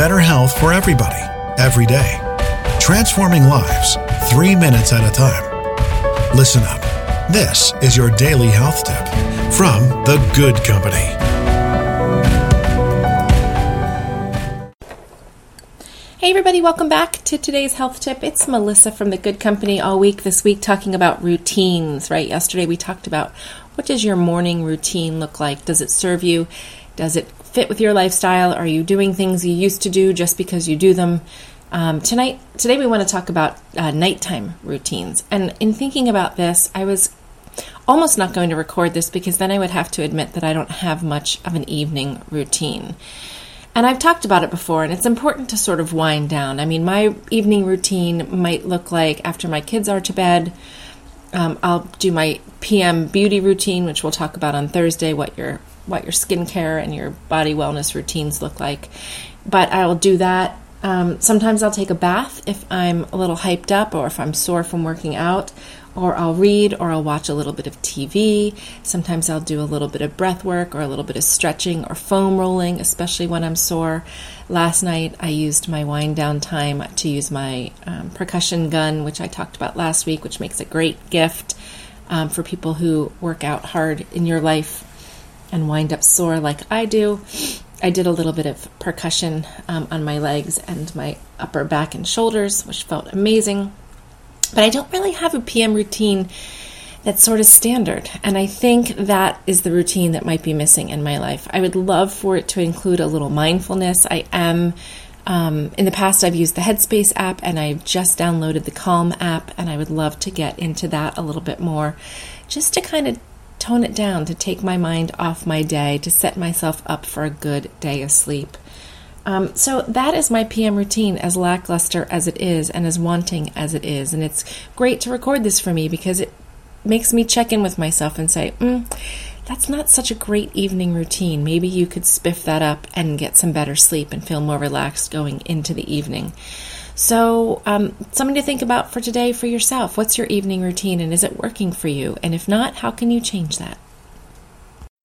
better health for everybody, every day. Transforming lives, three minutes at a time. Listen up. This is your daily health tip from The Good Company. Hey, everybody, welcome back to today's health tip. It's Melissa from The Good Company all week this week talking about routines, right? Yesterday we talked about what does your morning routine look like? Does it serve you? Does it fit with your lifestyle? Are you doing things you used to do just because you do them? Um, tonight, today we want to talk about uh, nighttime routines. And in thinking about this, I was almost not going to record this because then I would have to admit that I don't have much of an evening routine. And I've talked about it before, and it's important to sort of wind down. I mean, my evening routine might look like after my kids are to bed, um, I'll do my PM beauty routine, which we'll talk about on Thursday. What your what your skincare and your body wellness routines look like. But I will do that. Um, sometimes I'll take a bath if I'm a little hyped up or if I'm sore from working out, or I'll read or I'll watch a little bit of TV. Sometimes I'll do a little bit of breath work or a little bit of stretching or foam rolling, especially when I'm sore. Last night I used my wind down time to use my um, percussion gun, which I talked about last week, which makes a great gift um, for people who work out hard in your life and wind up sore like I do. I did a little bit of percussion um, on my legs and my upper back and shoulders, which felt amazing. But I don't really have a PM routine that's sort of standard. And I think that is the routine that might be missing in my life. I would love for it to include a little mindfulness. I am. Um, in the past, I've used the Headspace app and I've just downloaded the Calm app, and I would love to get into that a little bit more just to kind of tone it down, to take my mind off my day, to set myself up for a good day of sleep. Um, so that is my PM routine, as lackluster as it is and as wanting as it is. And it's great to record this for me because it makes me check in with myself and say, mm, that's not such a great evening routine. Maybe you could spiff that up and get some better sleep and feel more relaxed going into the evening. So, um, something to think about for today for yourself. What's your evening routine and is it working for you? And if not, how can you change that?